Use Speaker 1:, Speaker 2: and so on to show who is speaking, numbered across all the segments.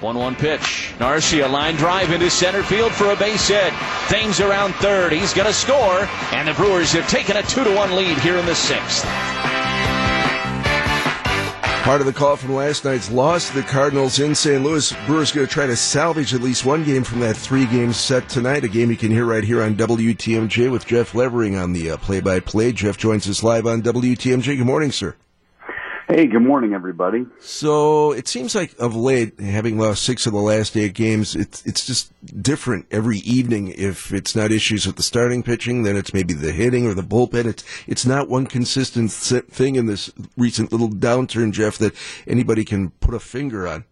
Speaker 1: 1-1 pitch. Arcia line drive into center field for a base hit. Things around third. He's going to score, and the Brewers have taken a 2-1 lead here in the sixth.
Speaker 2: Part of the call from last night's loss to the Cardinals in St. Louis. Brewers going to try to salvage at least one game from that three-game set tonight. A game you can hear right here on WTMJ with Jeff Levering on the uh, play-by-play. Jeff joins us live on WTMJ. Good morning, sir.
Speaker 3: Hey, good morning, everybody.
Speaker 2: So it seems like of late, having lost six of the last eight games, it's it's just different every evening. If it's not issues with the starting pitching, then it's maybe the hitting or the bullpen. It's it's not one consistent thing in this recent little downturn, Jeff, that anybody can put a finger on.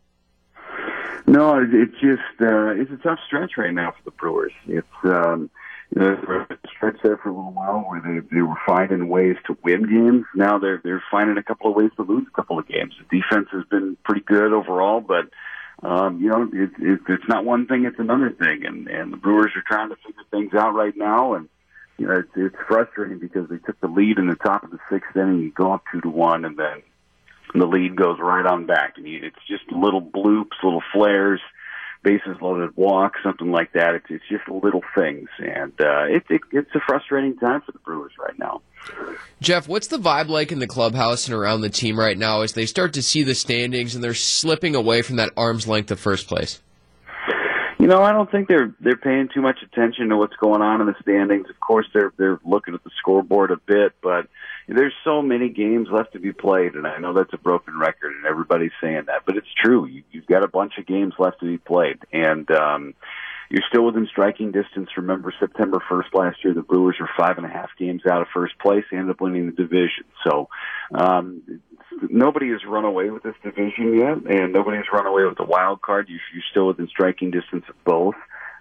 Speaker 3: No, it's just uh, it's a tough stretch right now for the Brewers. It's um, you know, there was a stretch there for a little while where they they were finding ways to win games. Now they're they're finding a couple of ways to lose a couple of games. The defense has been pretty good overall, but um, you know, it, it, it's not one thing; it's another thing. And and the Brewers are trying to figure things out right now. And you know, it's, it's frustrating because they took the lead in the top of the sixth inning, you go up two to one, and then the lead goes right on back. And you, it's just little bloops, little flares bases loaded walk, something like that. It's, it's just little things, and uh, it, it, it's a frustrating time for the Brewers right now.
Speaker 4: Jeff, what's the vibe like in the clubhouse and around the team right now as they start to see the standings and they're slipping away from that arm's length of first place?
Speaker 3: You know, I don't think they're they're paying too much attention to what's going on in the standings. Of course, they're they're looking at the scoreboard a bit, but there's so many games left to be played, and I know that's a broken record, and everybody's saying that, but it's true. You, got a bunch of games left to be played, and um, you're still within striking distance. Remember, September 1st last year, the Brewers were five and a half games out of first place. They ended up winning the division. So um, nobody has run away with this division yet, and nobody has run away with the wild card. You're, you're still within striking distance of both.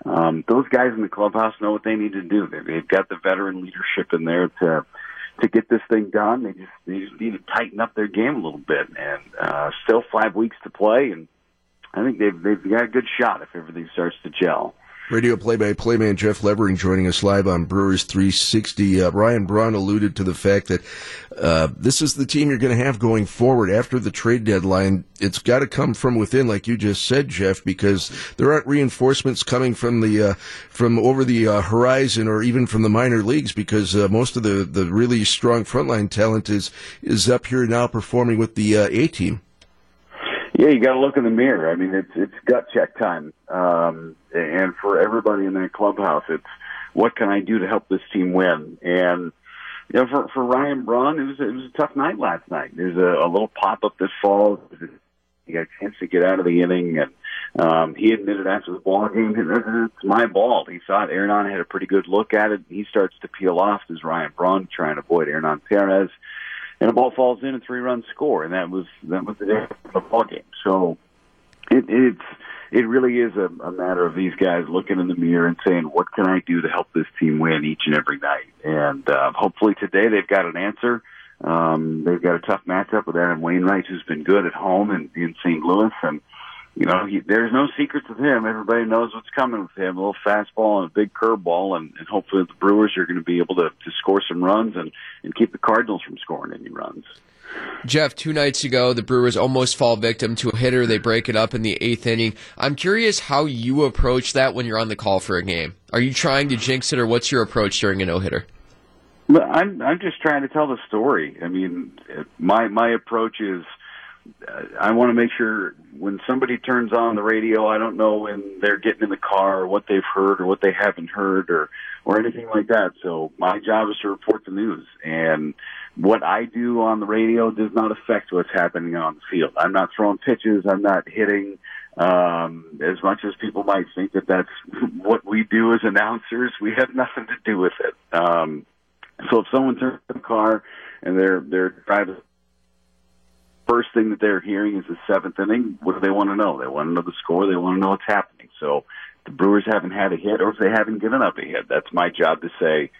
Speaker 3: Um, those guys in the clubhouse know what they need to do. They've got the veteran leadership in there to to get this thing done. They just they just need to tighten up their game a little bit, and uh, still five weeks to play, and I think they've they've got a good shot if everything starts to gel.
Speaker 2: Radio play-by-play man Jeff Levering joining us live on Brewers 360. Uh, Ryan Braun alluded to the fact that uh, this is the team you're going to have going forward after the trade deadline. It's got to come from within, like you just said, Jeff, because there aren't reinforcements coming from the uh, from over the uh, horizon or even from the minor leagues, because uh, most of the, the really strong frontline talent is is up here now performing with the uh, A team.
Speaker 3: Yeah, you got to look in the mirror. I mean, it's it's gut check time, um, and for everybody in that clubhouse, it's what can I do to help this team win? And you know, for for Ryan Braun, it was it was a tough night last night. There's a, a little pop up this fall. He got a chance to get out of the inning, and um, he admitted after the ball game, "It's my ball." He thought Hernan had a pretty good look at it. He starts to peel off as Ryan Braun trying to avoid Hernan Perez and the ball falls in, a three run score, and that was that was the the ball game. So it, it's it really is a, a matter of these guys looking in the mirror and saying, "What can I do to help this team win each and every night?" And uh, hopefully today they've got an answer. Um, they've got a tough matchup with Adam Wainwright, who's been good at home in, in St. Louis, and you know, he, there's no secrets with him. Everybody knows what's coming with him. A little fastball and a big curveball, and, and hopefully the Brewers are going to be able to, to score some runs and, and keep the Cardinals from scoring any runs.
Speaker 4: Jeff, two nights ago, the Brewers almost fall victim to a hitter. They break it up in the eighth inning. I'm curious how you approach that when you're on the call for a game. Are you trying to jinx it, or what's your approach during a no hitter?
Speaker 3: I'm I'm just trying to tell the story. I mean, my my approach is I want to make sure when somebody turns on the radio, I don't know when they're getting in the car or what they've heard or what they haven't heard or or anything like that. So my job is to report the news, and what I do on the radio does not affect what's happening on the field. I'm not throwing pitches. I'm not hitting. Um, as much as people might think that that's what we do as announcers, we have nothing to do with it. Um, so if someone turns the car and they're they're driving thing that they're hearing is the seventh inning. What do they want to know? They want to know the score. They want to know what's happening. So the Brewers haven't had a hit, or if they haven't given up a hit, that's my job to say,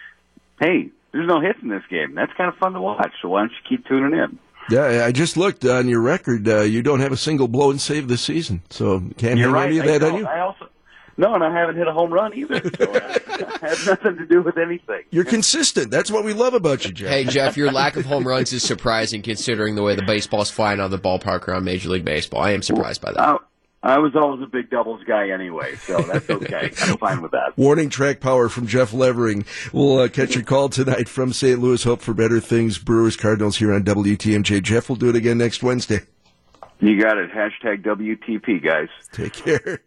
Speaker 3: hey, there's no hits in this game. That's kind of fun to watch. So why don't you keep tuning in?
Speaker 2: Yeah, I just looked on your record. Uh, you don't have a single blow and save this season, so can't
Speaker 3: You're
Speaker 2: hang
Speaker 3: right.
Speaker 2: any of that on you.
Speaker 3: I also no, and I haven't hit a home run either. So I, I have nothing to do with anything.
Speaker 2: You're consistent. That's what we love about you, Jeff.
Speaker 4: Hey, Jeff, your lack of home runs is surprising considering the way the baseball's flying out of the ballpark around Major League Baseball. I am surprised by that.
Speaker 3: I, I was always a big doubles guy anyway, so that's okay. I'm fine with that.
Speaker 2: Warning track power from Jeff Levering. We'll uh, catch your call tonight from St. Louis. Hope for better things. Brewers Cardinals here on WTMJ. Jeff will do it again next Wednesday.
Speaker 3: You got it. Hashtag WTP, guys.
Speaker 2: Take care.